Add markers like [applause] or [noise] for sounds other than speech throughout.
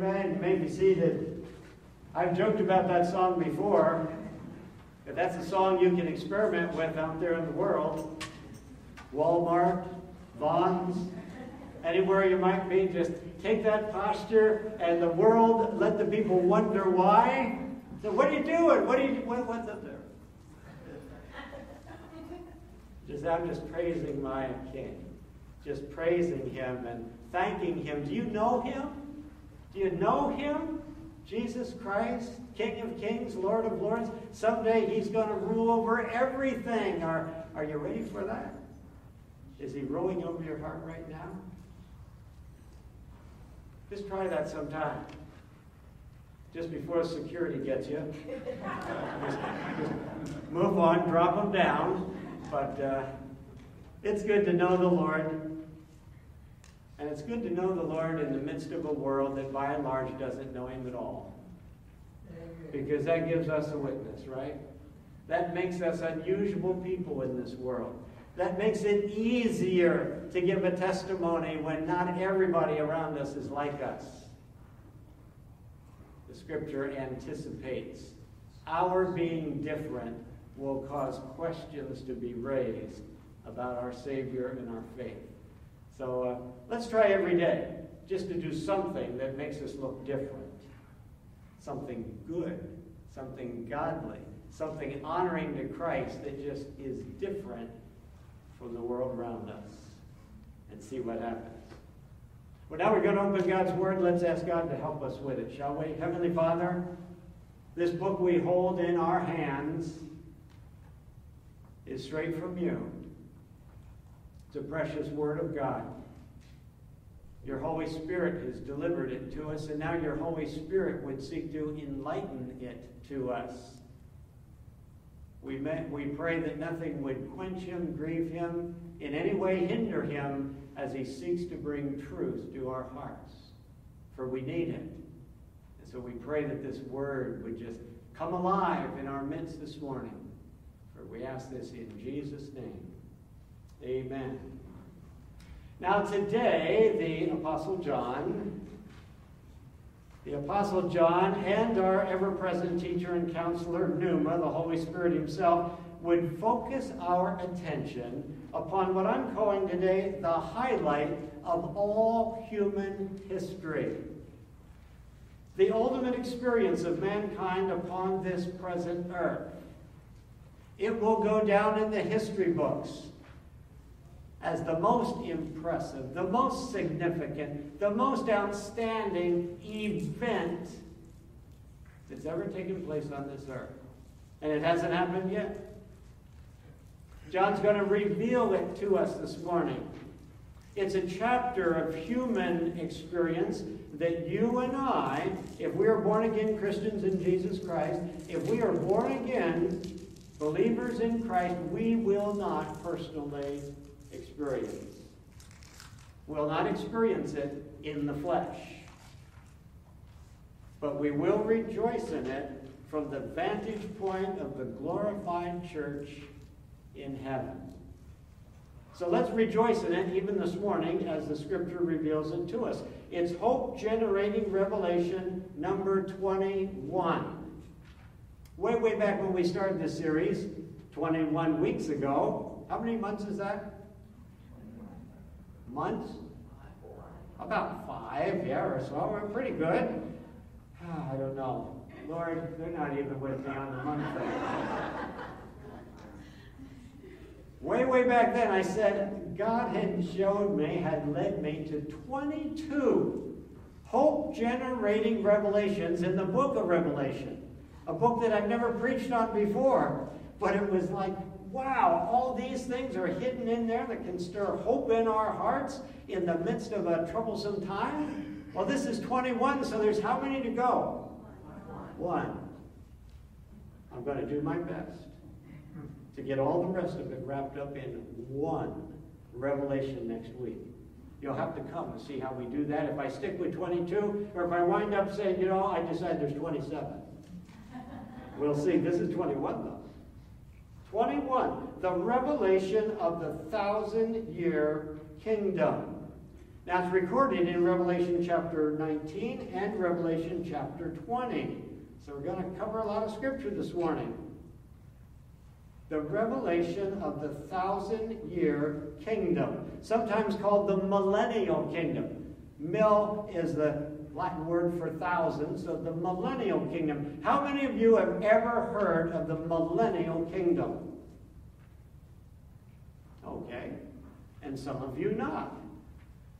Amen. You may be seated. I've joked about that song before, but that's a song you can experiment with out there in the world. Walmart, Vons, anywhere you might be, just take that posture and the world, let the people wonder why. So what are you doing? What are you what, what's up there? Just I'm just praising my king. Just praising him and thanking him. Do you know him? Do you know him? Jesus Christ, King of Kings, Lord of Lords. Someday he's going to rule over everything. Are, are you ready for that? Is he ruling over your heart right now? Just try that sometime. Just before security gets you. just, just move on, drop them down. But uh, it's good to know the Lord. And it's good to know the Lord in the midst of a world that by and large doesn't know Him at all. Because that gives us a witness, right? That makes us unusual people in this world. That makes it easier to give a testimony when not everybody around us is like us. The scripture anticipates our being different will cause questions to be raised about our Savior and our faith. So uh, let's try every day just to do something that makes us look different. Something good, something godly, something honoring to Christ that just is different from the world around us. And see what happens. Well, now we're going to open God's Word. Let's ask God to help us with it, shall we? Heavenly Father, this book we hold in our hands is straight from you. It's a precious word of God. Your Holy Spirit has delivered it to us, and now your Holy Spirit would seek to enlighten it to us. We, may, we pray that nothing would quench him, grieve him, in any way hinder him as he seeks to bring truth to our hearts. For we need it. And so we pray that this word would just come alive in our midst this morning. For we ask this in Jesus' name. Amen. Now, today, the Apostle John, the Apostle John, and our ever present teacher and counselor, Pneuma, the Holy Spirit Himself, would focus our attention upon what I'm calling today the highlight of all human history. The ultimate experience of mankind upon this present earth. It will go down in the history books as the most impressive, the most significant, the most outstanding event that's ever taken place on this earth. And it hasn't happened yet. John's going to reveal it to us this morning. It's a chapter of human experience that you and I, if we are born again Christians in Jesus Christ, if we are born again believers in Christ, we will not personally experience. We'll not experience it in the flesh. But we will rejoice in it from the vantage point of the glorified church in heaven. So let's rejoice in it even this morning as the scripture reveals it to us. It's hope generating revelation number 21. Way, way back when we started this series, 21 weeks ago. How many months is that? Months? About five, yeah, or so. We're pretty good. Ah, I don't know. Lord, they're not even with me on the month thing. way, way back then, I said God had showed me, had led me to 22 hope generating revelations in the book of Revelation. A book that I've never preached on before, but it was like wow, all these things are hidden in there that can stir hope in our hearts in the midst of a troublesome time? Well, this is 21, so there's how many to go? One. I'm going to do my best to get all the rest of it wrapped up in one revelation next week. You'll have to come and see how we do that. If I stick with 22, or if I wind up saying, you know, I decide there's 27. We'll see. This is 21, though. 21, the revelation of the thousand year kingdom. Now it's recorded in Revelation chapter 19 and Revelation chapter 20. So we're going to cover a lot of scripture this morning. The revelation of the thousand year kingdom, sometimes called the millennial kingdom. Mill is the Latin word for thousands, of the millennial kingdom. How many of you have ever heard of the millennial kingdom? Okay, and some of you not.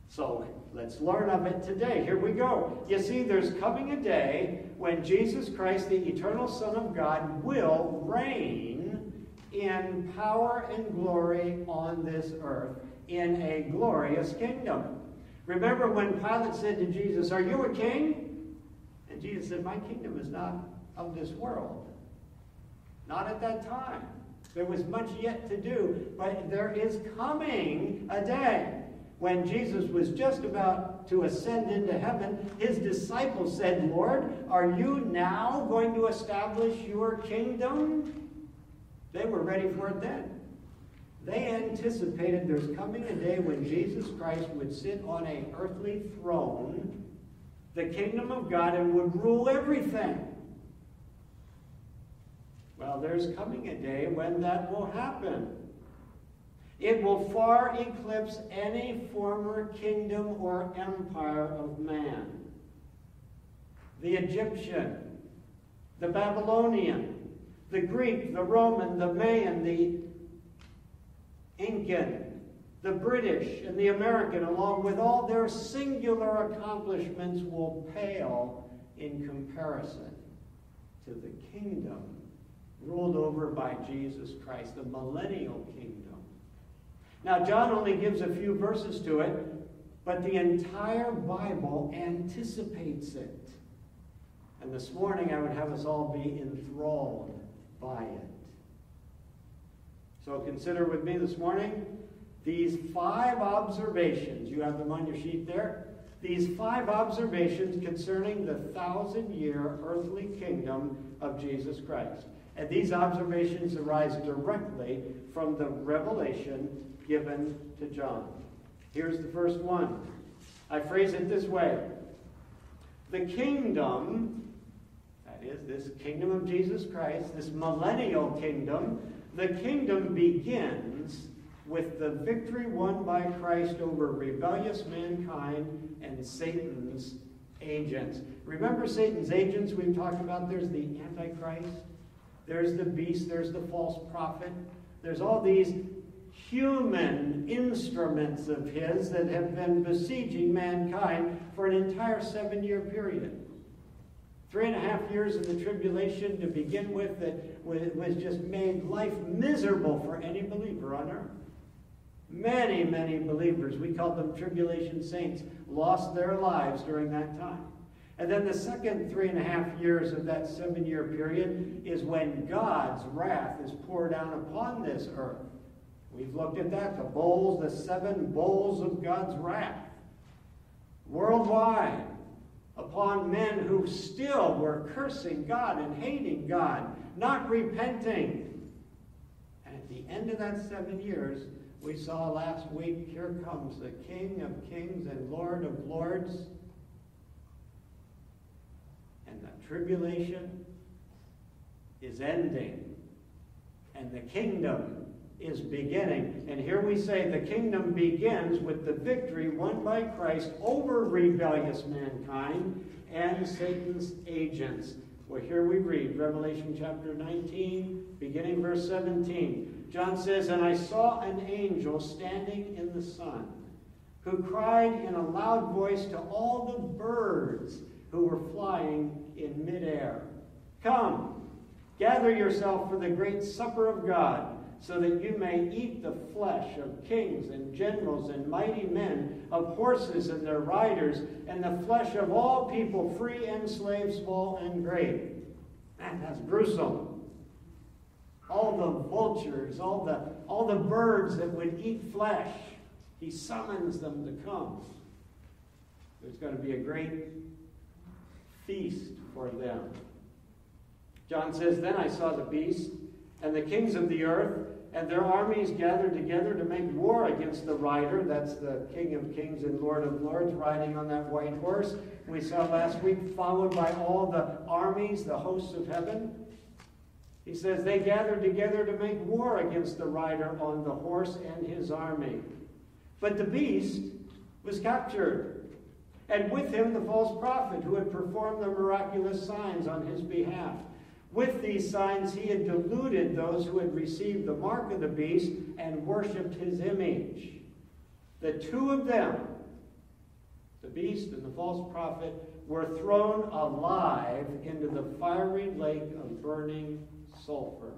So let's learn of it today. Here we go. You see, there's coming a day when Jesus Christ, the eternal Son of God, will reign in power and glory on this earth in a glorious kingdom. Remember when Pilate said to Jesus, Are you a king? And Jesus said, My kingdom is not of this world. Not at that time. There was much yet to do, but there is coming a day when Jesus was just about to ascend into heaven, his disciples said, Lord, are you now going to establish your kingdom? They were ready for it then. They anticipated there's coming a day when Jesus Christ would sit on a earthly throne, the kingdom of God, and would rule everything. Well, there's coming a day when that will happen. It will far eclipse any former kingdom or empire of man. The Egyptian, the Babylonian, the Greek, the Roman, the Mayan, the Incan, the British, and the American, along with all their singular accomplishments, will pale in comparison to the kingdom ruled over by Jesus Christ, the millennial kingdom now, John only gives a few verses to it, but the entire Bible anticipates it. And this morning, I would have us all be enthralled by it. So consider with me this morning these five observations. You have them on your sheet there. These five observations concerning the thousand year earthly kingdom of Jesus Christ. And these observations arise directly from the revelation given to John. Here's the first one. I phrase it this way The kingdom, that is, this kingdom of Jesus Christ, this millennial kingdom, the kingdom begins with the victory won by Christ over rebellious mankind and Satan's agents. Remember Satan's agents we've talked about? There's the Antichrist, there's the beast, there's the false prophet, there's all these human instruments of his that have been besieging mankind for an entire seven year period. Three and a half years of the tribulation to begin with that was just made life miserable for any believer on earth. Many, many believers, we call them tribulation saints, lost their lives during that time. And then the second three and a half years of that seven year period is when God's wrath is poured down upon this earth. We've looked at that, the bowls, the seven bowls of God's wrath. Worldwide, upon men who still were cursing God and hating God, not repenting. And at the end of that seven years, we saw last week, here comes the King of kings and Lord of lords. And the tribulation is ending. And the kingdom is beginning. And here we say the kingdom begins with the victory won by Christ over rebellious mankind and Satan's agents. Well, here we read Revelation chapter 19, beginning verse 17. John says, And I saw an angel standing in the sun, who cried in a loud voice to all the birds who were flying in midair Come, gather yourself for the great supper of God so that you may eat the flesh of kings and generals and mighty men, of horses and their riders, and the flesh of all people, free and slave, small and great. Man, that's gruesome. All the vultures, all the, all the birds that would eat flesh, he summons them to come. There's going to be a great feast for them. John says, Then I saw the beast and the kings of the earth and their armies gathered together to make war against the rider. That's the King of Kings and Lord of Lords riding on that white horse we saw last week, followed by all the armies, the hosts of heaven. He says they gathered together to make war against the rider on the horse and his army. But the beast was captured, and with him the false prophet who had performed the miraculous signs on his behalf. With these signs, he had deluded those who had received the mark of the beast and worshipped his image. The two of them, the beast and the false prophet, were thrown alive into the fiery lake of burning sulfur.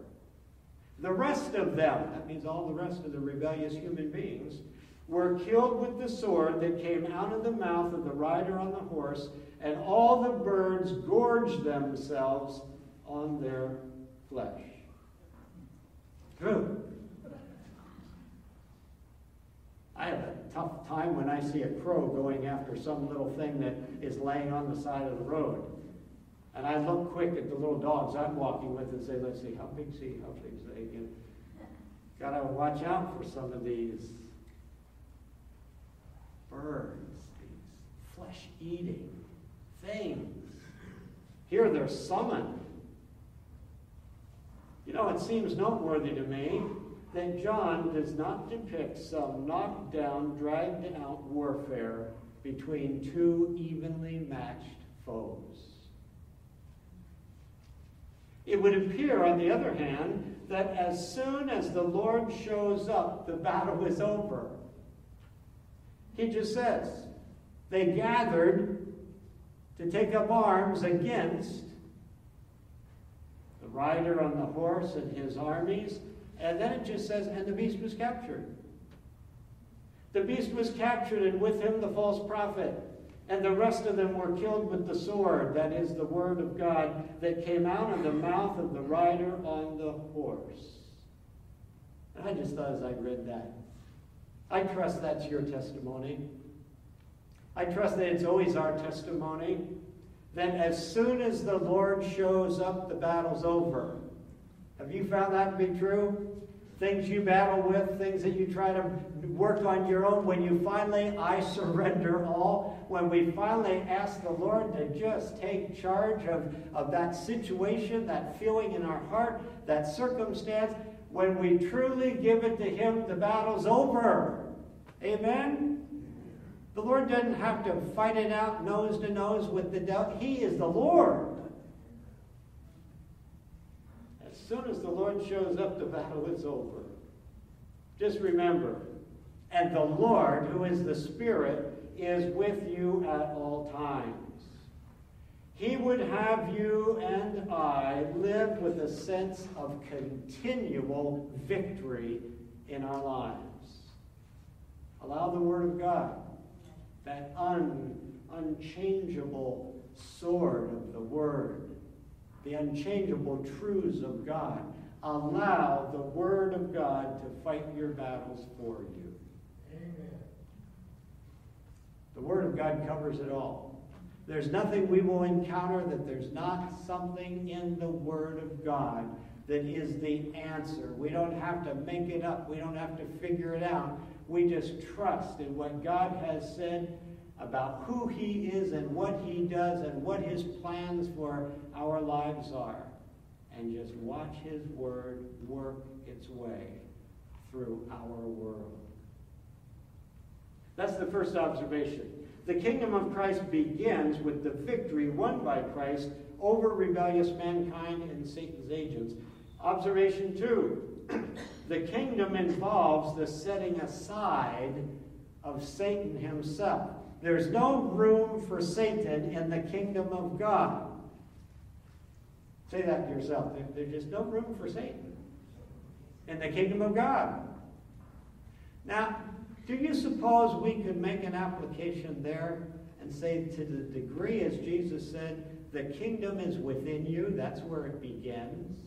The rest of them, that means all the rest of the rebellious human beings, were killed with the sword that came out of the mouth of the rider on the horse, and all the birds gorged themselves on their flesh. True. I have a tough time when I see a crow going after some little thing that is laying on the side of the road. And I look quick at the little dogs I'm walking with and say, let's see, how big is he? How big is they? Again? Gotta watch out for some of these birds, these flesh-eating things. Here they're summoned you know, it seems noteworthy to me that John does not depict some knocked down, dragged out warfare between two evenly matched foes. It would appear, on the other hand, that as soon as the Lord shows up, the battle is over. He just says, they gathered to take up arms against rider on the horse and his armies. And then it just says, and the beast was captured. The beast was captured, and with him the false prophet. And the rest of them were killed with the sword, that is the word of God, that came out of the mouth of the rider on the horse. And I just thought as I read that, I trust that's your testimony. I trust that it's always our testimony then as soon as the Lord shows up, the battle's over. Have you found that to be true? Things you battle with, things that you try to work on your own, when you finally, I surrender all, when we finally ask the Lord to just take charge of, of that situation, that feeling in our heart, that circumstance, when we truly give it to Him, the battle's over. Amen? The Lord doesn't have to fight it out nose to nose with the devil. He is the Lord. As soon as the Lord shows up, the battle is over. Just remember, and the Lord, who is the Spirit, is with you at all times. He would have you and I live with a sense of continual victory in our lives. Allow the Word of God that un, unchangeable sword of the Word, the unchangeable truths of God. Allow the Word of God to fight your battles for you. Amen. The Word of God covers it all. There's nothing we will encounter that there's not something in the Word of God that is the answer. We don't have to make it up. We don't have to figure it out. We just trust in what God has said about who He is and what He does and what His plans for our lives are. And just watch His Word work its way through our world. That's the first observation. The kingdom of Christ begins with the victory won by Christ over rebellious mankind and Satan's agents. Observation two the kingdom involves the setting aside of Satan himself. There's no room for Satan in the kingdom of God. Say that to yourself. There's just no room for Satan in the kingdom of God. Now, do you suppose we could make an application there and say, to the degree, as Jesus said, the kingdom is within you, that's where it begins?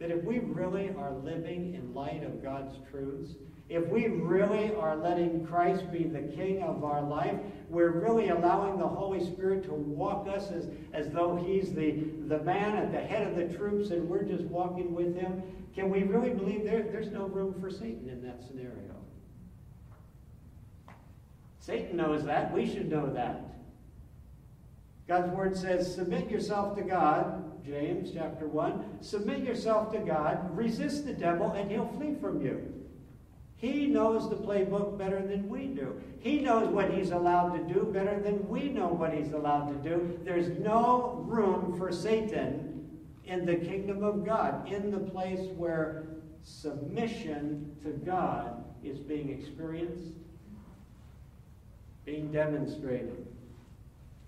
That if we really are living in light of God's truths, if we really are letting Christ be the king of our life, we're really allowing the Holy Spirit to walk us as, as though he's the, the man at the head of the troops and we're just walking with him. Can we really believe there, there's no room for Satan in that scenario? Satan knows that. We should know that. God's word says, submit yourself to God, James chapter 1. Submit yourself to God, resist the devil, and he'll flee from you. He knows the playbook better than we do. He knows what he's allowed to do better than we know what he's allowed to do. There's no room for Satan in the kingdom of God, in the place where submission to God is being experienced, being demonstrated.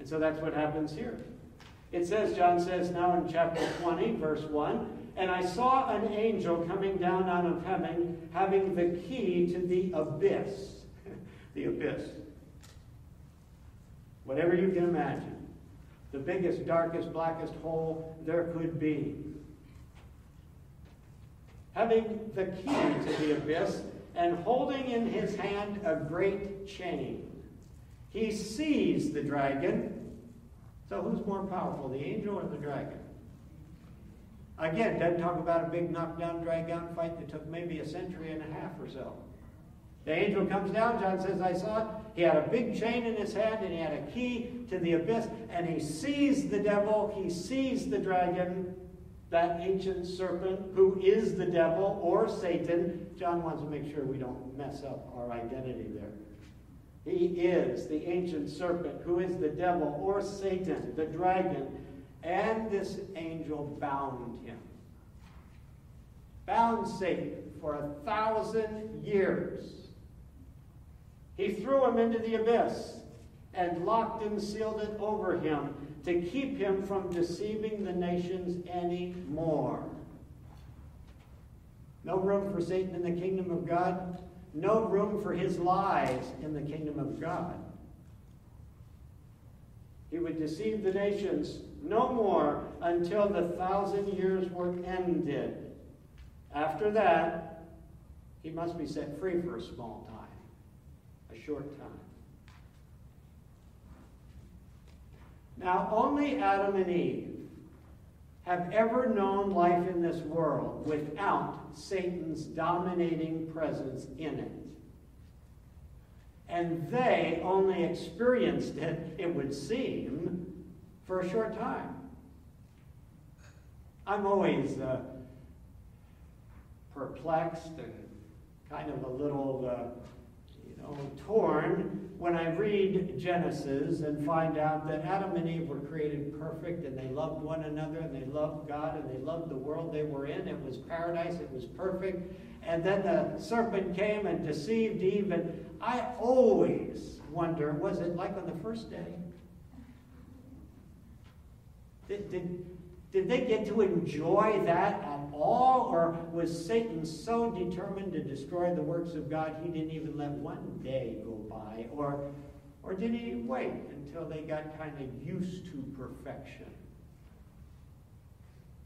And so that's what happens here. It says, John says now in chapter 20, verse 1, and I saw an angel coming down out of heaven, having the key to the abyss. [laughs] the abyss. Whatever you can imagine. The biggest, darkest, blackest hole there could be. Having the key to the abyss, and holding in his hand a great chain. He sees the dragon. So who's more powerful, the angel or the dragon? Again, doesn't talk about a big knockdown, drag out fight that took maybe a century and a half or so. The angel comes down, John says, I saw it. He had a big chain in his hand and he had a key to the abyss, and he sees the devil, he sees the dragon, that ancient serpent who is the devil or Satan. John wants to make sure we don't mess up our identity there. He is the ancient serpent who is the devil or Satan, the dragon, and this angel bound him. Bound Satan for a thousand years. He threw him into the abyss and locked and sealed it over him to keep him from deceiving the nations any more. No room for Satan in the kingdom of God. No room for his lies in the kingdom of God. He would deceive the nations no more until the thousand years were ended. After that, he must be set free for a small time, a short time. Now, only Adam and Eve have ever known life in this world without Satan's dominating presence in it. And they only experienced it, it would seem, for a short time. I'm always uh, perplexed and kind of a little, uh, know, torn when I read Genesis and find out that Adam and Eve were created perfect and they loved one another and they loved God and they loved the world they were in. It was paradise, it was perfect. And then the serpent came and deceived Eve. And I always wonder was it like on the first day? Did, did, did they get to enjoy that at all? Or was Satan so determined to destroy the works of God he didn't even let one day go by? Or, or did he wait until they got kind of used to perfection?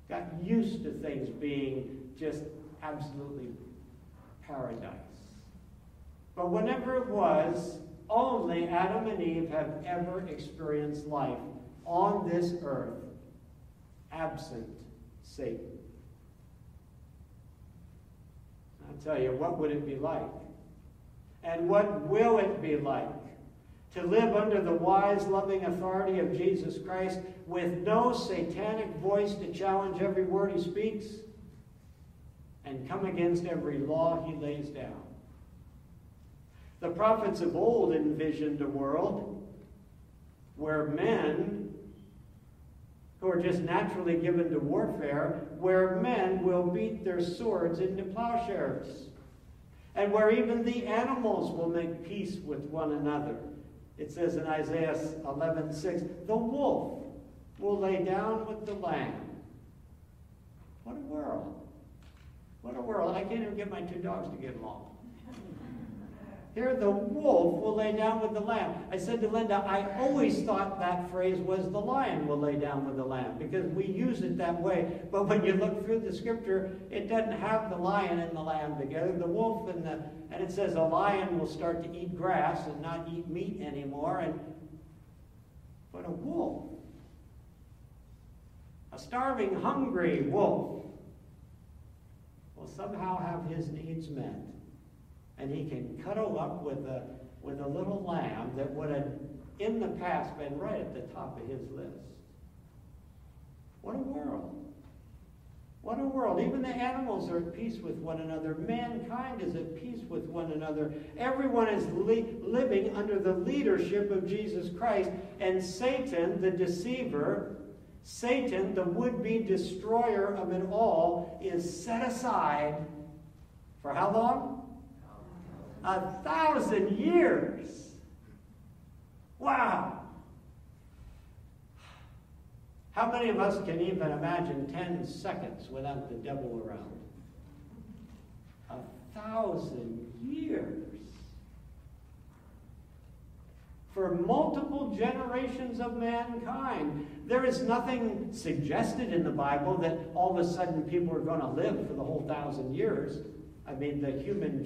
Got used to things being just absolutely paradise. But whenever it was, only Adam and Eve have ever experienced life on this earth absent Satan. I'll tell you, what would it be like? And what will it be like to live under the wise, loving authority of Jesus Christ with no satanic voice to challenge every word he speaks and come against every law he lays down? The prophets of old envisioned a world where men who are just naturally given to warfare, where men will beat their swords into plowshares, and where even the animals will make peace with one another. It says in Isaiah 11:6, "The wolf will lay down with the lamb." What a world! What a world! I can't even get my two dogs to get along. Here, the wolf will lay down with the lamb. I said to Linda, I always thought that phrase was the lion will lay down with the lamb because we use it that way. But when you look through the scripture, it doesn't have the lion and the lamb together. The wolf and the, and it says a lion will start to eat grass and not eat meat anymore. And but a wolf, a starving, hungry wolf, will somehow have his needs met and he can cuddle up with a, with a little lamb that would have, in the past, been right at the top of his list. What a world. What a world. Even the animals are at peace with one another. Mankind is at peace with one another. Everyone is li- living under the leadership of Jesus Christ. And Satan, the deceiver, Satan, the would be destroyer of it all, is set aside for how long? A thousand years. Wow. How many of us can even imagine 10 seconds without the devil around? A thousand years. For multiple generations of mankind. There is nothing suggested in the Bible that all of a sudden people are going to live for the whole thousand years. I mean, the human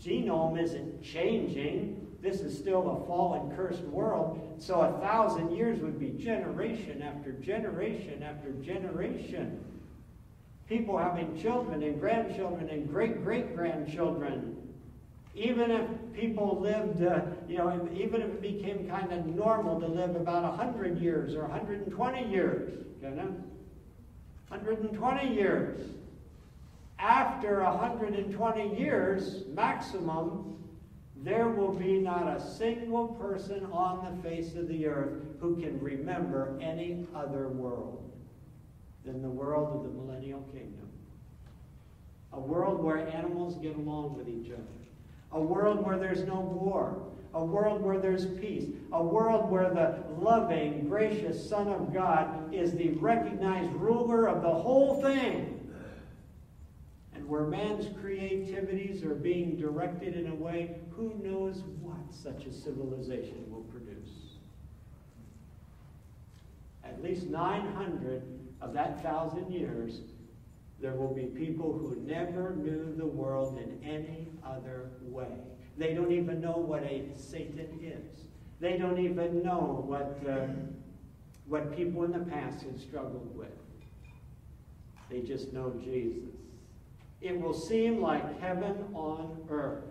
genome isn't changing. This is still a fallen, cursed world. So a thousand years would be generation after generation after generation. People having children and grandchildren and great great grandchildren. Even if people lived, uh, you know, even if it became kind of normal to live about 100 years or 120 years, you know, 120 years after 120 years maximum, there will be not a single person on the face of the earth who can remember any other world than the world of the millennial kingdom. A world where animals get along with each other. A world where there's no war. A world where there's peace. A world where the loving, gracious Son of God is the recognized ruler of the whole thing where man's creativities are being directed in a way, who knows what such a civilization will produce. At least 900 of that thousand years, there will be people who never knew the world in any other way. They don't even know what a Satan is. They don't even know what, uh, what people in the past had struggled with. They just know Jesus. It will seem like heaven on earth.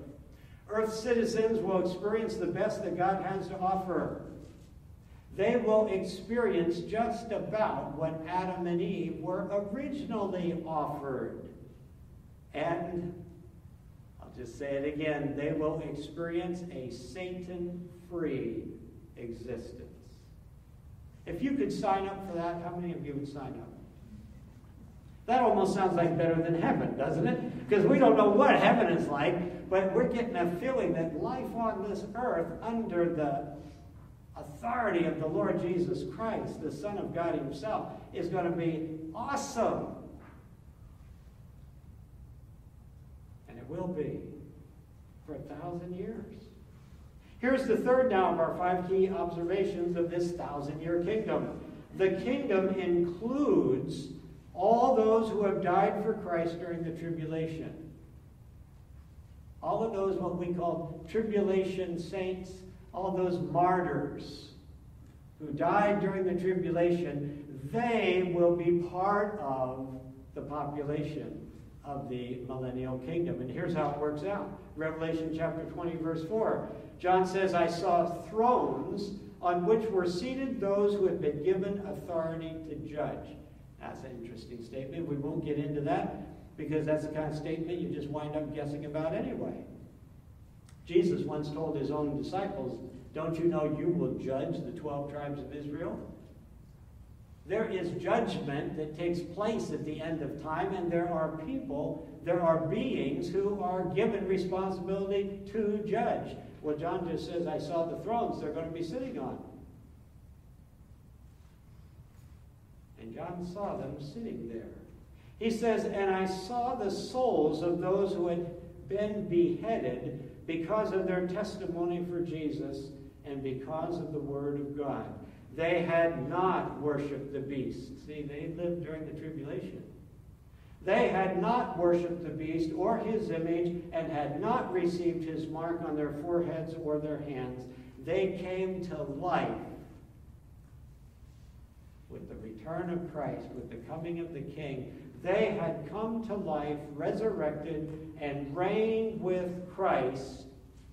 Earth citizens will experience the best that God has to offer. They will experience just about what Adam and Eve were originally offered. And I'll just say it again they will experience a Satan free existence. If you could sign up for that, how many of you would sign up? That almost sounds like better than heaven, doesn't it? Because we don't know what heaven is like, but we're getting a feeling that life on this earth under the authority of the Lord Jesus Christ, the Son of God Himself, is going to be awesome. And it will be for a thousand years. Here's the third now of our five key observations of this thousand year kingdom. The kingdom includes all those who have died for Christ during the tribulation. All of those, what we call tribulation saints, all those martyrs who died during the tribulation, they will be part of the population of the millennial kingdom. And here's how it works out Revelation chapter 20, verse 4. John says, I saw thrones on which were seated those who had been given authority to judge. That's an interesting statement. We won't get into that because that's the kind of statement you just wind up guessing about anyway. Jesus once told his own disciples, Don't you know you will judge the 12 tribes of Israel? There is judgment that takes place at the end of time, and there are people, there are beings who are given responsibility to judge. Well, John just says, I saw the thrones they're going to be sitting on. And John saw them sitting there. He says, And I saw the souls of those who had been beheaded because of their testimony for Jesus and because of the Word of God. They had not worshiped the beast. See, they lived during the tribulation. They had not worshiped the beast or his image and had not received his mark on their foreheads or their hands. They came to life return of Christ, with the coming of the King. They had come to life, resurrected, and reigned with Christ,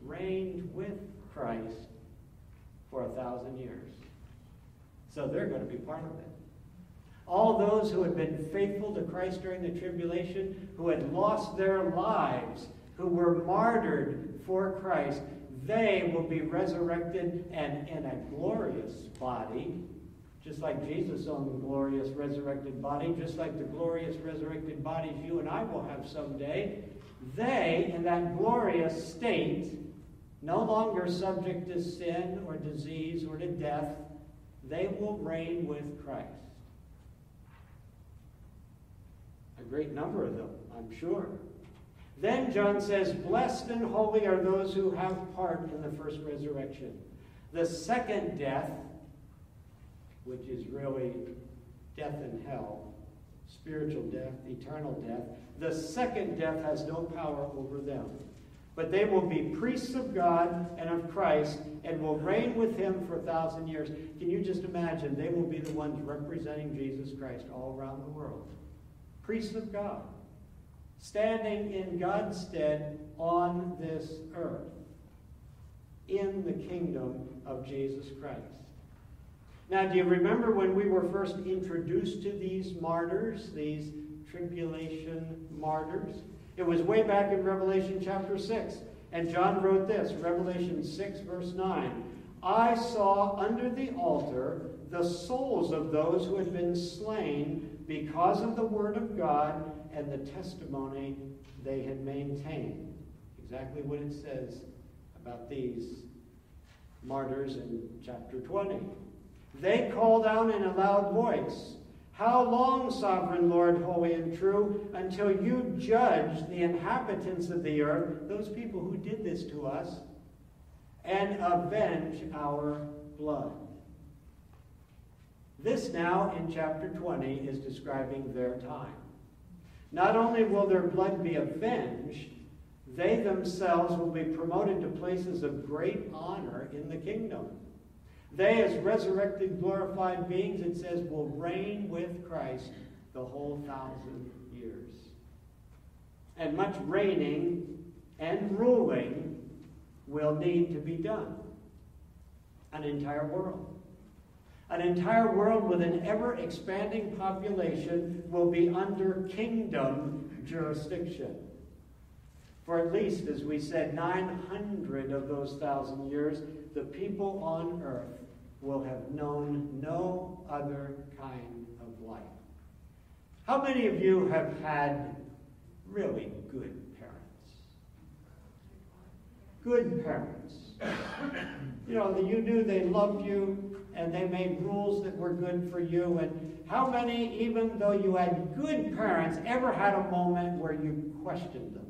reigned with Christ for a thousand years. So they're going to be part of it. All those who had been faithful to Christ during the tribulation, who had lost their lives, who were martyred for Christ, they will be resurrected and in a glorious body, just like Jesus' own glorious resurrected body, just like the glorious resurrected bodies you and I will have someday. They, in that glorious state, no longer subject to sin or disease or to death, they will reign with Christ. A great number of them, I'm sure. Then John says, Blessed and holy are those who have part in the first resurrection. The second death, which is really death and hell, spiritual death, eternal death, the second death has no power over them. But they will be priests of God and of Christ and will reign with him for a thousand years. Can you just imagine? They will be the ones representing Jesus Christ all around the world. Priests of God, standing in God's stead on this earth in the kingdom of Jesus Christ. Now, do you remember when we were first introduced to these martyrs, these tribulation martyrs? It was way back in Revelation chapter 6. And John wrote this, Revelation 6, verse 9. I saw under the altar the souls of those who had been slain because of the word of God and the testimony they had maintained. Exactly what it says about these martyrs in chapter 20. They called out in a loud voice, how long, sovereign Lord, holy and true, until you judge the inhabitants of the earth, those people who did this to us, and avenge our blood? This now, in chapter 20, is describing their time. Not only will their blood be avenged, they themselves will be promoted to places of great honor in the kingdom. They, as resurrected, glorified beings, it says, will reign with Christ the whole thousand years. And much reigning and ruling will need to be done. An entire world. An entire world with an ever expanding population will be under kingdom jurisdiction. For at least, as we said, 900 of those thousand years, the people on earth will have known no other kind of life. How many of you have had really good parents? Good parents. You know, you knew they loved you and they made rules that were good for you. And how many, even though you had good parents, ever had a moment where you questioned them?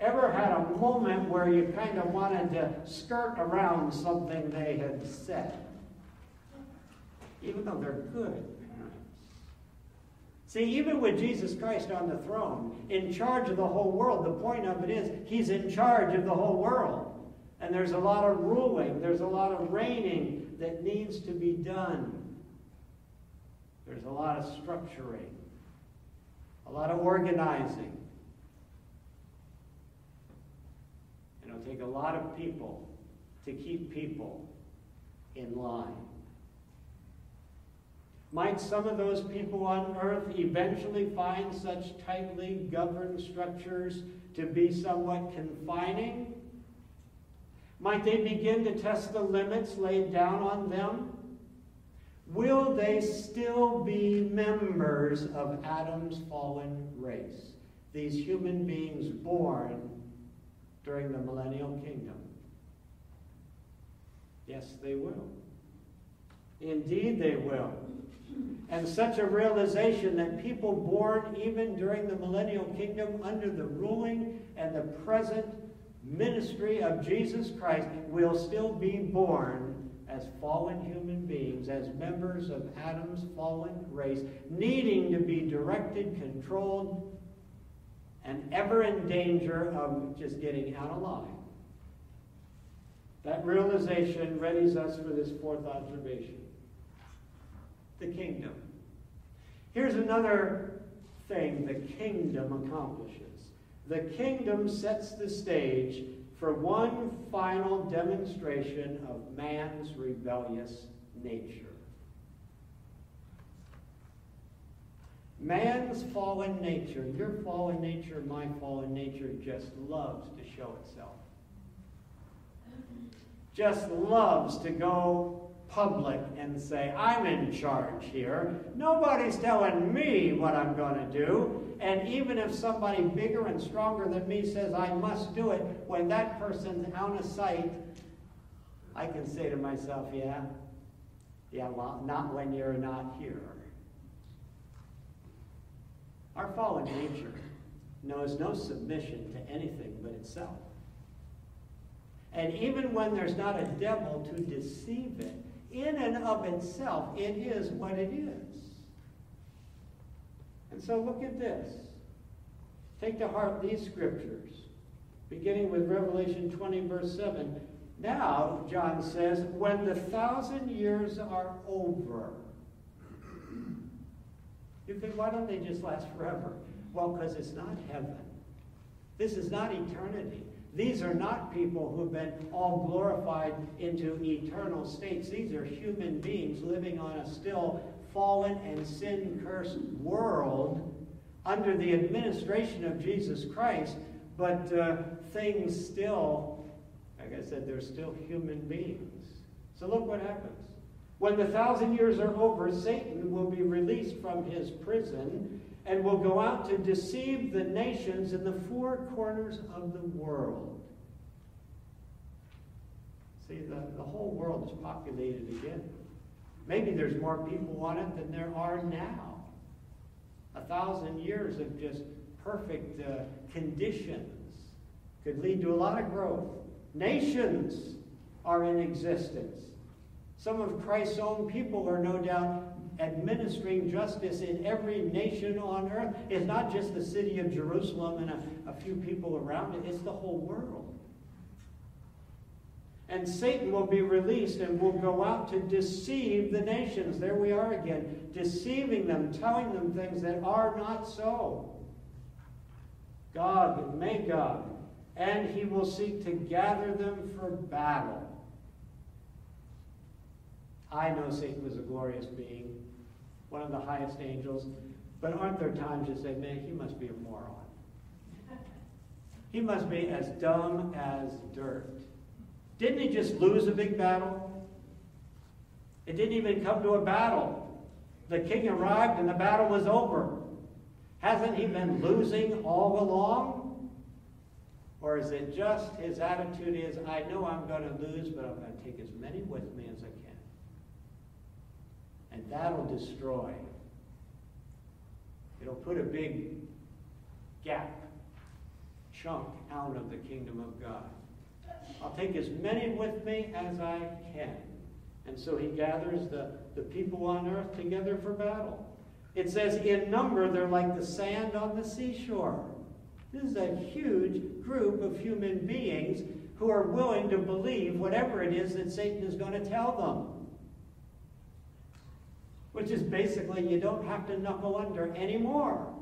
Ever had a moment where you kind of wanted to skirt around something they had said? Even though they're good. See, even with Jesus Christ on the throne, in charge of the whole world, the point of it is he's in charge of the whole world. And there's a lot of ruling, there's a lot of reigning that needs to be done. There's a lot of structuring, a lot of organizing. It'll take a lot of people to keep people in line. Might some of those people on earth eventually find such tightly governed structures to be somewhat confining? Might they begin to test the limits laid down on them? Will they still be members of Adam's fallen race? These human beings born during the millennial kingdom? Yes, they will. Indeed, they will. And such a realization that people born even during the millennial kingdom under the ruling and the present ministry of Jesus Christ will still be born as fallen human beings, as members of Adam's fallen race, needing to be directed, controlled, and ever in danger of just getting out of line. That realization readies us for this fourth observation the kingdom. Here's another thing the kingdom accomplishes the kingdom sets the stage for one final demonstration of man's rebellious nature. Man's fallen nature, your fallen nature, my fallen nature, just loves to show itself. Just loves to go public and say, I'm in charge here. Nobody's telling me what I'm going to do. And even if somebody bigger and stronger than me says I must do it, when that person's out of sight, I can say to myself, yeah, yeah, well, not when you're not here. Our fallen nature knows no submission to anything but itself. And even when there's not a devil to deceive it, in and of itself, it is what it is. And so look at this. Take to heart these scriptures, beginning with Revelation 20, verse 7. Now, John says, when the thousand years are over, you think, why don't they just last forever? Well, because it's not heaven. This is not eternity. These are not people who've been all glorified into eternal states. These are human beings living on a still fallen and sin cursed world under the administration of Jesus Christ, but uh, things still, like I said, they're still human beings. So look what happens. When the thousand years are over, Satan will be released from his prison and will go out to deceive the nations in the four corners of the world. See, the, the whole world is populated again. Maybe there's more people on it than there are now. A thousand years of just perfect uh, conditions could lead to a lot of growth. Nations are in existence. Some of Christ's own people are no doubt administering justice in every nation on earth. It's not just the city of Jerusalem and a, a few people around it, it's the whole world. And Satan will be released and will go out to deceive the nations. There we are again, deceiving them, telling them things that are not so. Gog, Magog, and he will seek to gather them for battle. I know Satan was a glorious being, one of the highest angels, but aren't there times you say, man, he must be a moron? He must be as dumb as dirt. Didn't he just lose a big battle? It didn't even come to a battle. The king arrived and the battle was over. Hasn't he been losing all along? Or is it just his attitude is, I know I'm going to lose, but I'm going to take as many with me as I can. And that'll destroy. It'll put a big gap, chunk out of the kingdom of God. I'll take as many with me as I can. And so he gathers the, the people on earth together for battle. It says, in number, they're like the sand on the seashore. This is a huge group of human beings who are willing to believe whatever it is that Satan is going to tell them. Which is basically, you don't have to knuckle under anymore.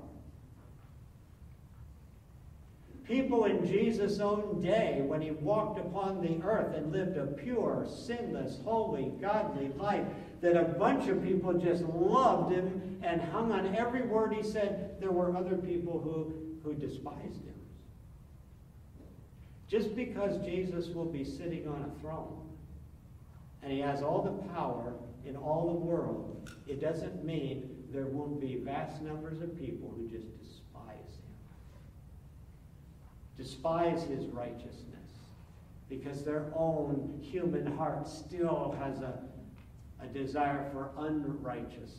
People in Jesus' own day, when he walked upon the earth and lived a pure, sinless, holy, godly life, that a bunch of people just loved him and hung on every word he said, there were other people who, who despised him. Just because Jesus will be sitting on a throne and he has all the power in all the world, it doesn't mean there won't be vast numbers of people who just despise him, despise his righteousness because their own human heart still has a, a desire for unrighteousness.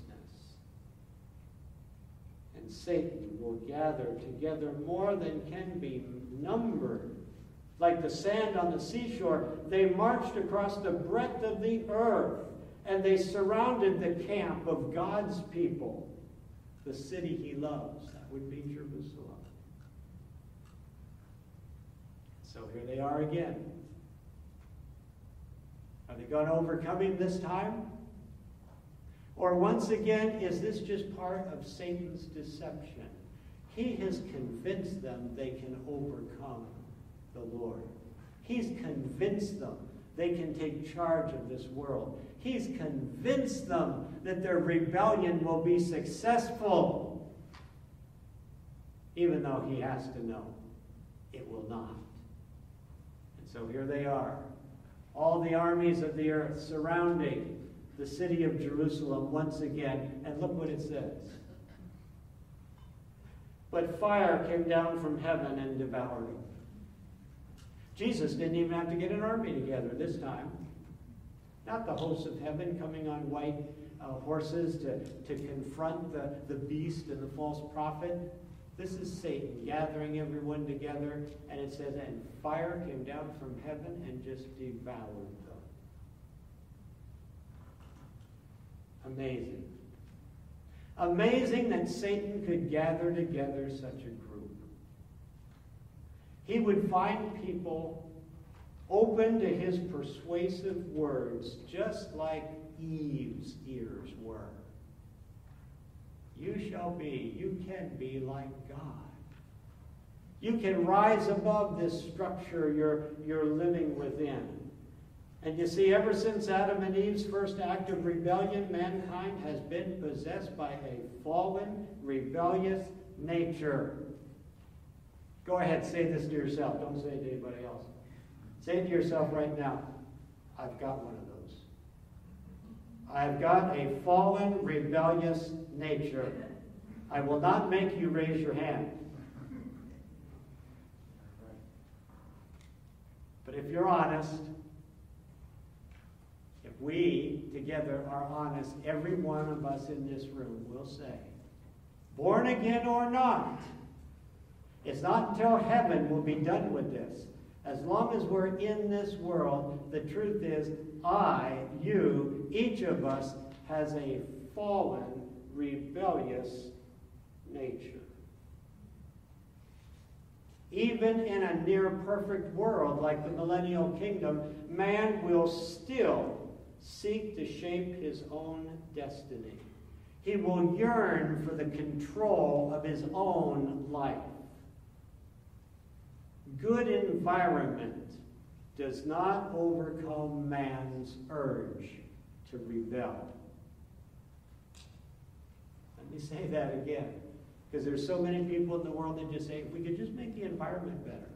And Satan will gather together more than can be numbered. Like the sand on the seashore, they marched across the breadth of the earth and they surrounded the camp of God's people, the city he loves. That would be Jerusalem. So here they are again. Are they going to overcome him this time? Or once again, is this just part of Satan's deception? He has convinced them they can overcome the Lord. He's convinced them they can take charge of this world. He's convinced them that their rebellion will be successful, even though he has to know it will not. And so here they are, all the armies of the earth surrounding the city of Jerusalem once again. And look what it says. But fire came down from heaven and devoured. Jesus didn't even have to get an army together this time. Not the hosts of heaven coming on white uh, horses to, to confront the, the beast and the false prophet. This is Satan gathering everyone together, and it says, and fire came down from heaven and just devoured them. Amazing. Amazing that Satan could gather together such a. He would find people open to his persuasive words, just like Eve's ears were. You shall be, you can be like God. You can rise above this structure you're, you're living within. And you see, ever since Adam and Eve's first act of rebellion, mankind has been possessed by a fallen, rebellious nature. Go ahead, say this to yourself. Don't say it to anybody else. Say it to yourself right now. I've got one of those. I've got a fallen, rebellious nature. I will not make you raise your hand. But if you're honest, if we together are honest, every one of us in this room will say, born again or not, it's not until heaven will be done with this. As long as we're in this world, the truth is, I, you, each of us has a fallen, rebellious nature. Even in a near perfect world like the millennial kingdom, man will still seek to shape his own destiny. He will yearn for the control of his own life good environment does not overcome man's urge to rebel. Let me say that again. Because there's so many people in the world that just say, if we could just make the environment better.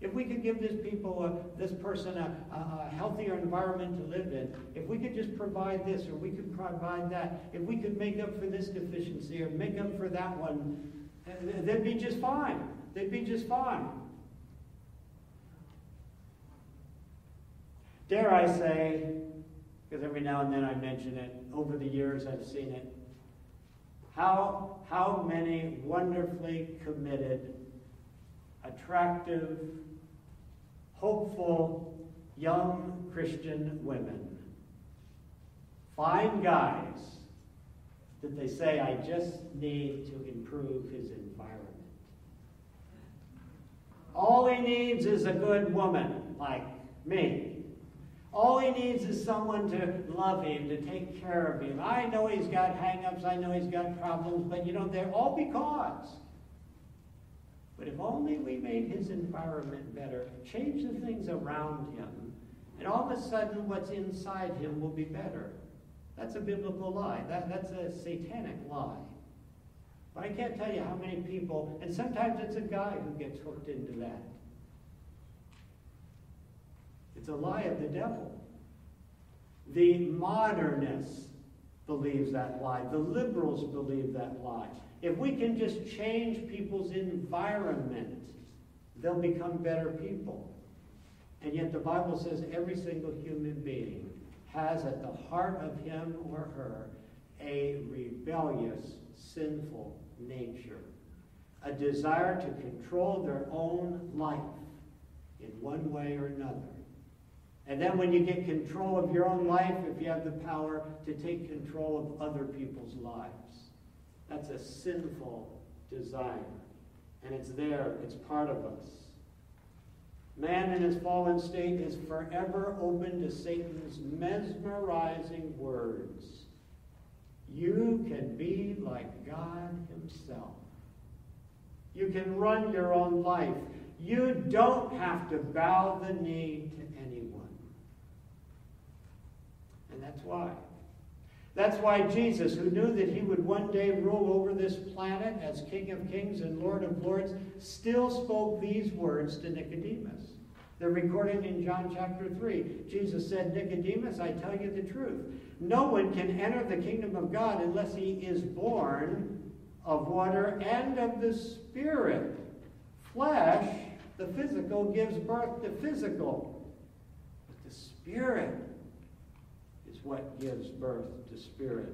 If we could give this people, a, this person a, a, healthier environment to live in, if we could just provide this or we could provide that, if we could make up for this deficiency or make up for that one, they'd be just fine. They'd be just fine. Dare I say, because every now and then I mention it, over the years I've seen it, how, how many wonderfully committed, attractive, hopeful, young Christian women find guys that they say, I just need to improve his environment. All he needs is a good woman like me. All he needs is someone to love him, to take care of him. I know he's got hang-ups, I know he's got problems, but you know, they're all because. But if only we made his environment better, change the things around him, and all of a sudden what's inside him will be better. That's a biblical lie. That, that's a satanic lie. But I can't tell you how many people, and sometimes it's a guy who gets hooked into that. It's a lie of the devil. The modernists believes that lie. The liberals believe that lie. If we can just change people's environment, they'll become better people. And yet the Bible says every single human being has at the heart of him or her a rebellious, sinful nature, a desire to control their own life in one way or another. And then when you get control of your own life, if you have the power to take control of other people's lives, that's a sinful desire. And it's there, it's part of us. Man in his fallen state is forever open to Satan's mesmerizing words. You can be like God Himself. You can run your own life. You don't have to bow the knee to anyone. And that's why. That's why Jesus, who knew that he would one day rule over this planet as King of Kings and Lord of Lords, still spoke these words to Nicodemus. They're recorded in John chapter 3. Jesus said, Nicodemus, I tell you the truth. No one can enter the kingdom of God unless he is born of water and of the Spirit. Flesh, the physical, gives birth to physical. But the Spirit what gives birth to spirit.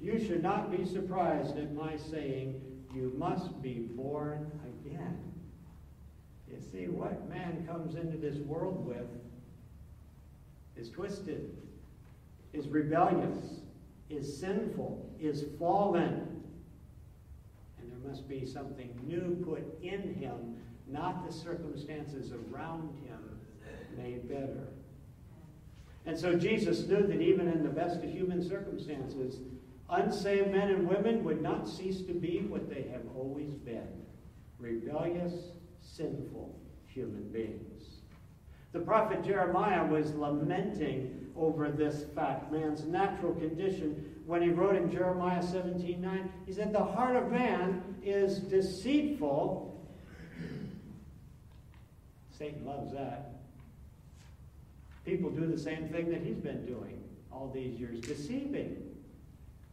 You should not be surprised at my saying, You must be born again. You see, what man comes into this world with is twisted, is rebellious, is sinful, is fallen. And there must be something new put in him, not the circumstances around him made better. And so Jesus knew that even in the best of human circumstances, unsaved men and women would not cease to be what they have always been rebellious, sinful human beings. The prophet Jeremiah was lamenting over this fact, man's natural condition, when he wrote in Jeremiah 17 9. He said, The heart of man is deceitful. Satan loves that. People do the same thing that he's been doing all these years, deceiving.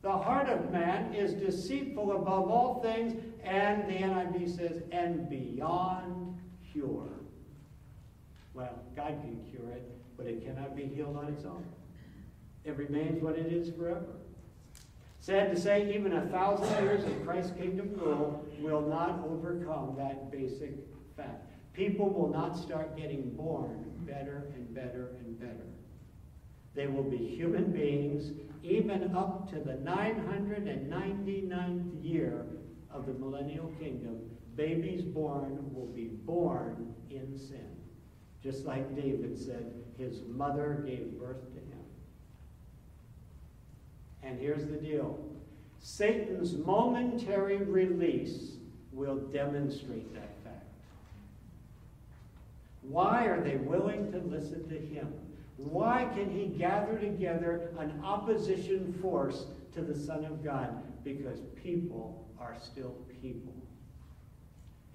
The heart of man is deceitful above all things, and the NIV says, and beyond cure. Well, God can cure it, but it cannot be healed on its own. It remains what it is forever. Sad to say, even a thousand years of Christ's kingdom rule will not overcome that basic fact. People will not start getting born better and better and better. They will be human beings even up to the 999th year of the millennial kingdom. Babies born will be born in sin. Just like David said, his mother gave birth to him. And here's the deal Satan's momentary release will demonstrate that. Why are they willing to listen to him? Why can he gather together an opposition force to the Son of God? Because people are still people.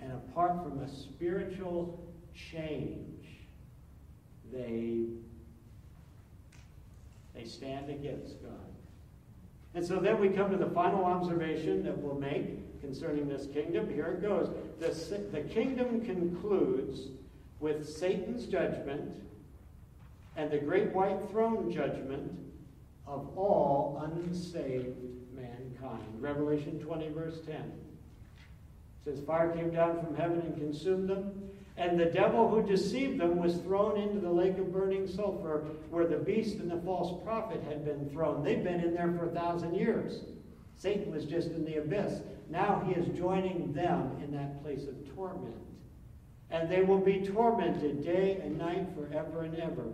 And apart from a spiritual change, they, they stand against God. And so then we come to the final observation that we'll make concerning this kingdom. Here it goes. The, the kingdom concludes with Satan's judgment and the great white throne judgment of all unsaved mankind. Revelation 20, verse 10 says, Fire came down from heaven and consumed them, and the devil who deceived them was thrown into the lake of burning sulfur, where the beast and the false prophet had been thrown. They've been in there for a thousand years. Satan was just in the abyss. Now he is joining them in that place of torment and they will be tormented day and night forever and ever.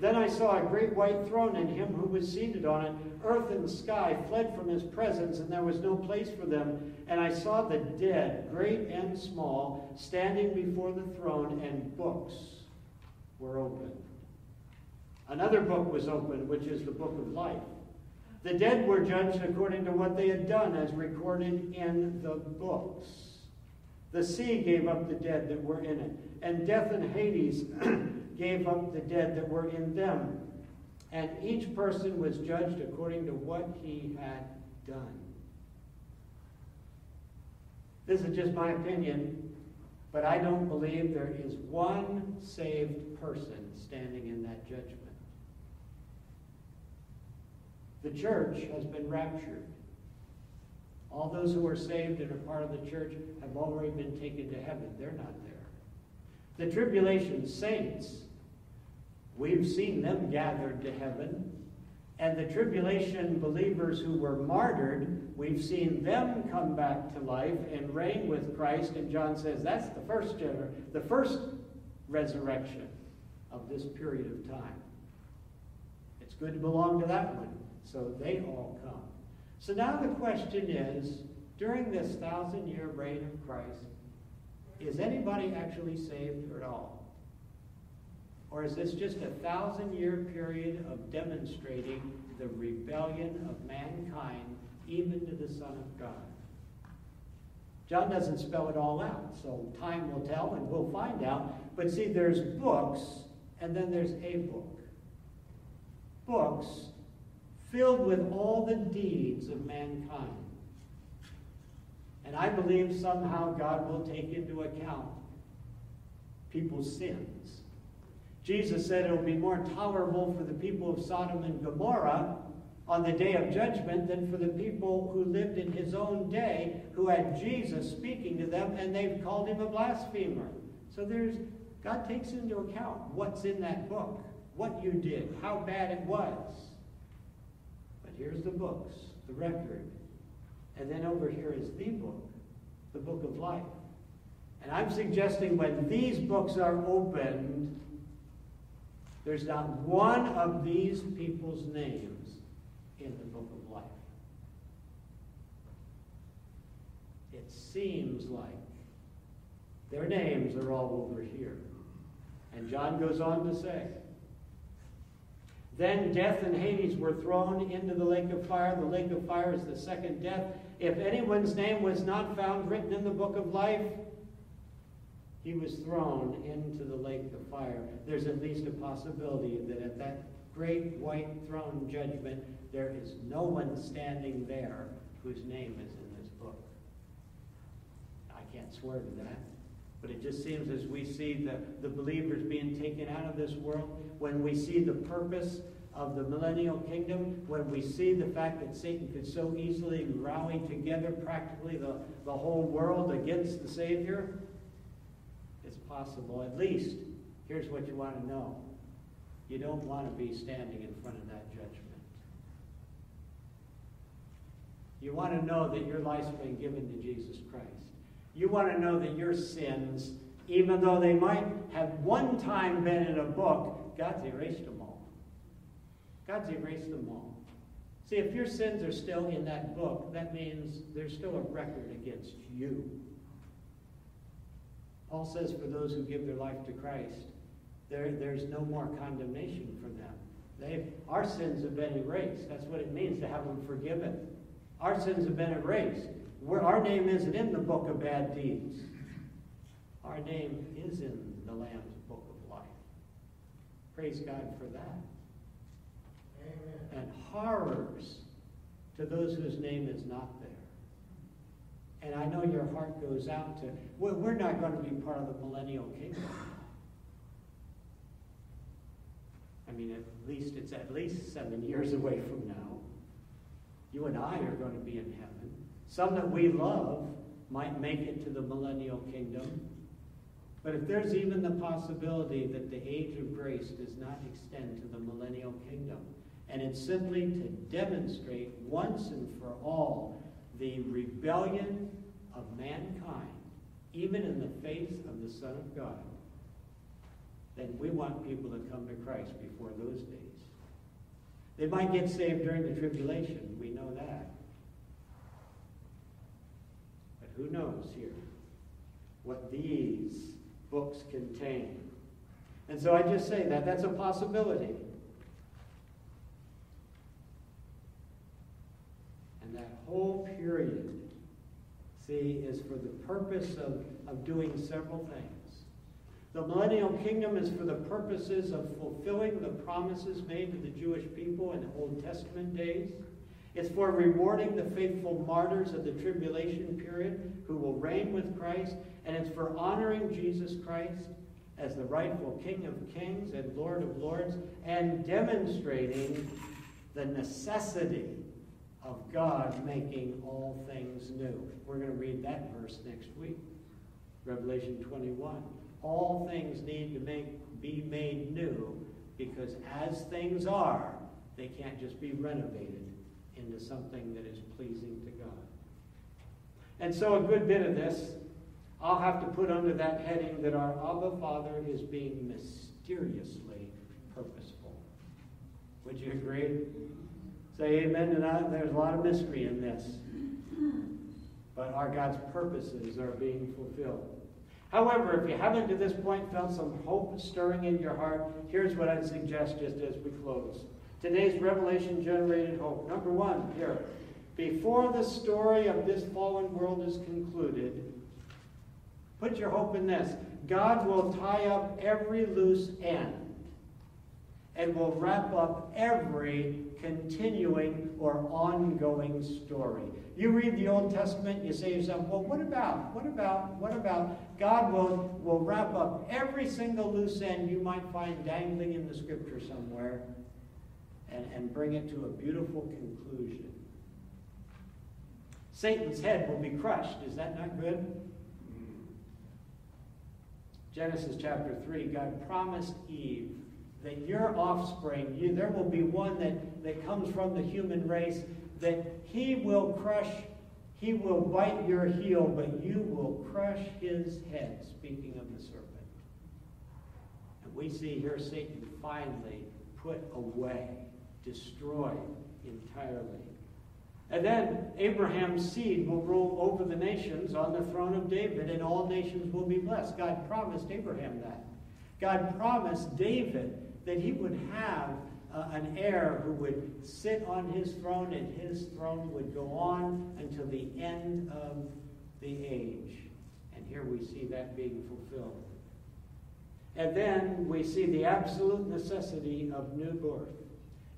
Then I saw a great white throne and him who was seated on it. Earth and sky fled from his presence, and there was no place for them. And I saw the dead, great and small, standing before the throne, and books were opened. Another book was opened, which is the book of life. The dead were judged according to what they had done, as recorded in the books. The sea gave up the dead that were in it, and death and Hades [clears throat] gave up the dead that were in them. And each person was judged according to what he had done. This is just my opinion, but I don't believe there is one saved person standing in that judgment. The church has been raptured. All those who are saved and are part of the church have already been taken to heaven. They're not there. The tribulation saints, we've seen them gathered to heaven. And the tribulation believers who were martyred, we've seen them come back to life and reign with Christ. And John says that's the first gener- the first resurrection of this period of time. It's good to belong to that one. So they all come. So now the question is, during this thousand year reign of Christ, is anybody actually saved at all? Or is this just a thousand year period of demonstrating the rebellion of mankind even to the Son of God? John doesn't spell it all out, so time will tell and we'll find out. But see, there's books and then there's a book. Books filled with all the deeds of mankind. And I believe somehow God will take into account people's sins Jesus said it will be more tolerable for the people of Sodom and Gomorrah on the day of judgment than for the people who lived in his own day who had Jesus speaking to them and they've called him a blasphemer. So there's God takes into account what's in that book, what you did, how bad it was. But here's the books, the record. And then over here is the book, the book of life. And I'm suggesting when these books are opened, there's not one of these people's names in the book of life. It seems like their names are all over here. And John goes on to say, Then death and Hades were thrown into the lake of fire. The lake of fire is the second death. If anyone's name was not found written in the book of life, he was thrown into the lake of fire. There's at least a possibility that at that great white throne judgment, there is no one standing there whose name is in this book. I can't swear to that. But it just seems as we see the, the believers being taken out of this world, when we see the purpose of the millennial kingdom, when we see the fact that Satan could so easily rally together practically the, the whole world against the Savior, it's possible. At least, here's what you want to know. You don't want to be standing in front of that judgment. You want to know that your life's been given to Jesus Christ. You want to know that your sins, even though they might have one time been in a book, God's erased them all. God's erased them all. See, if your sins are still in that book, that means there's still a record against you. Paul says for those who give their life to Christ, there, there's no more condemnation for them. They've, our sins have been erased. That's what it means to have them forgiven. Our sins have been erased. We're, our name isn't in the book of bad deeds. Our name is in the Lamb's book of life. Praise God for that. Amen. And horrors to those whose name is not there. And I know your heart goes out to, we're not going to be part of the millennial kingdom. I mean, at least it's at least seven years away from now. You and I are going to be in heaven. Some that we love might make it to the millennial kingdom. But if there's even the possibility that the age of grace does not extend to the millennial kingdom, and it's simply to demonstrate once and for all the rebellion of mankind, even in the face of the Son of God, then we want people to come to Christ before those days. They might get saved during the tribulation. We know that. Who knows here what these books contain? And so I just say that that's a possibility. And that whole period see, is for the purpose of, of doing several things. The millennial kingdom is for the purposes of fulfilling the promises made to the Jewish people in the Old Testament days. It's for rewarding the faithful martyrs of the tribulation period who will reign with Christ. And it's for honoring Jesus Christ as the rightful King of kings and Lord of lords and demonstrating the necessity of God making all things new. We're going to read that verse next week. Revelation 21. All things need to make, be made new because as things are, they can't just be renovated into something that is pleasing to God. And so, a good bit of this, I'll have to put under that heading that our Abba Father is being mysteriously purposeful. Would you agree? Say amen to that. There's a lot of mystery in this. But our God's purposes are being fulfilled. However, if you haven't to this point felt some hope stirring in your heart, here's what I'd suggest just as we close. Today's revelation generated hope. Number one, here. Before the story of this fallen world is concluded, put your hope in this God will tie up every loose end and will wrap up every continuing or ongoing story. You read the Old Testament, you say to yourself, well, what about, what about, what about? God will, will wrap up every single loose end you might find dangling in the scripture somewhere and, and bring it to a beautiful conclusion. Satan's head will be crushed. Is that not good? Genesis chapter 3, God promised Eve that your offspring, you, there will be one that, that comes from the human race, that he will crush, he will bite your heel, but you will crush his head, speaking of the serpent. And we see here Satan finally put away, destroyed entirely. And then Abraham's seed will rule over the nations on the throne of David, and all nations will be blessed. God promised Abraham that. God promised David that he would have uh, an heir who would sit on his throne and his throne would go on until the end of the age. And here we see that being fulfilled. And then we see the absolute necessity of new birth.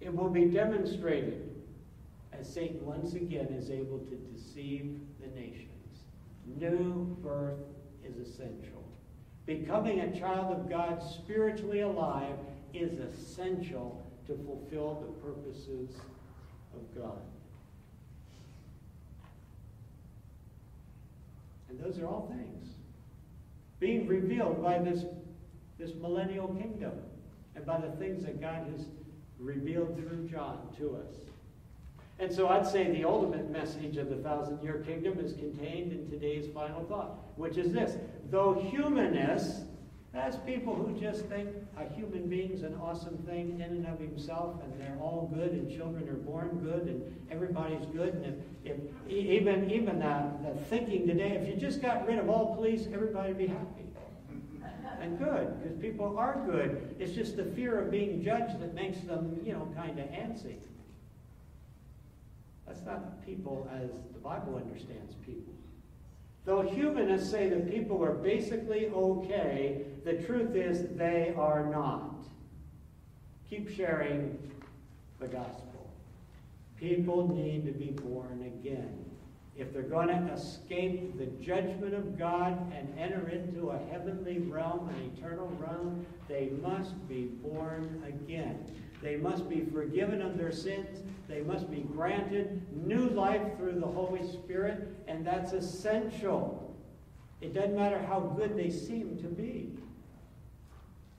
It will be demonstrated as Satan once again is able to deceive the nations. New birth is essential. Becoming a child of God spiritually alive is essential to fulfill the purposes of God. And those are all things being revealed by this, this millennial kingdom and by the things that God has revealed through John to us. And so I'd say the ultimate message of the thousand year kingdom is contained in today's final thought, which is this though humanists that's people who just think a human being's an awesome thing in and of himself, and they're all good, and children are born good, and everybody's good. And if, if even even the thinking today, if you just got rid of all police, everybody'd be happy and good, because people are good. It's just the fear of being judged that makes them, you know, kind of antsy. That's not people as the Bible understands people. Though humanists say that people are basically okay, the truth is they are not. Keep sharing the gospel. People need to be born again. If they're going to escape the judgment of God and enter into a heavenly realm, an eternal realm, they must be born again. They must be forgiven of their sins. They must be granted new life through the Holy Spirit, and that's essential. It doesn't matter how good they seem to be.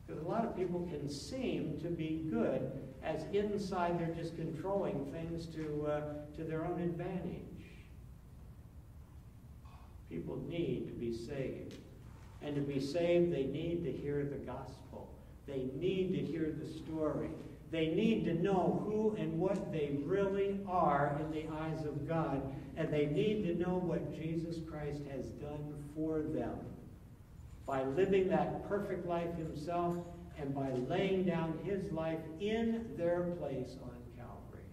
Because a lot of people can seem to be good, as inside they're just controlling things to, uh, to their own advantage. People need to be saved. And to be saved, they need to hear the gospel. They need to hear the story. They need to know who and what they really are in the eyes of God, and they need to know what Jesus Christ has done for them by living that perfect life himself and by laying down his life in their place on Calvary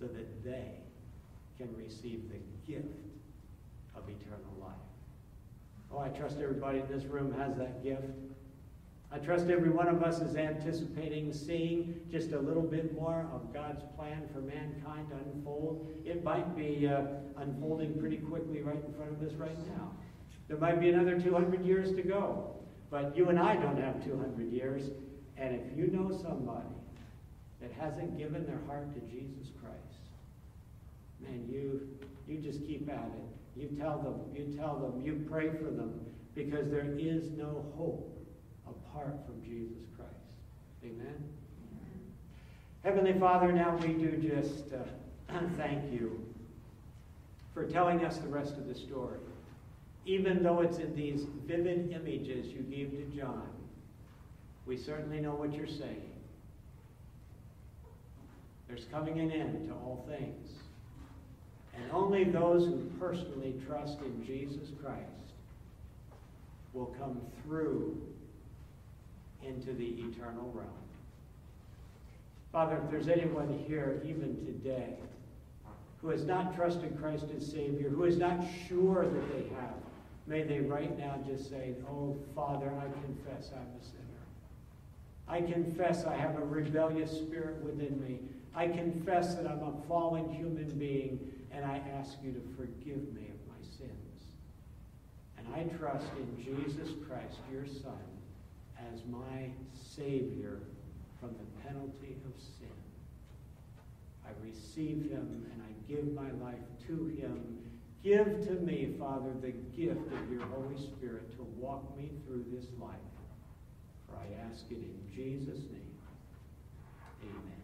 so that they can receive the gift of eternal life. Oh, I trust everybody in this room has that gift. I trust every one of us is anticipating seeing just a little bit more of God's plan for mankind unfold. It might be uh, unfolding pretty quickly right in front of us right now. There might be another 200 years to go, but you and I don't have 200 years. And if you know somebody that hasn't given their heart to Jesus Christ, man, you you just keep at it. You tell them, you tell them, you pray for them, because there is no hope apart from Jesus Christ. Amen. Heavenly Father, now we do just uh, [clears throat] thank you for telling us the rest of the story. Even though it's in these vivid images you gave to John, we certainly know what you're saying. There's coming an end to all things. And only those who personally trust in Jesus Christ will come through into the eternal realm. Father, if there's anyone here even today who has not trusted Christ as Savior, who is not sure that they have, may they right now just say, Oh, Father, I confess I'm a sinner. I confess I have a rebellious spirit within me. I confess that I'm a fallen human being, and I ask you to forgive me of my sins. And I trust in Jesus Christ, your Son, as my Savior from the penalty of sin. I receive him and I give my life to him. Give to me, Father, the gift of your Holy Spirit to walk me through this life. For I ask it in Jesus' name. Amen.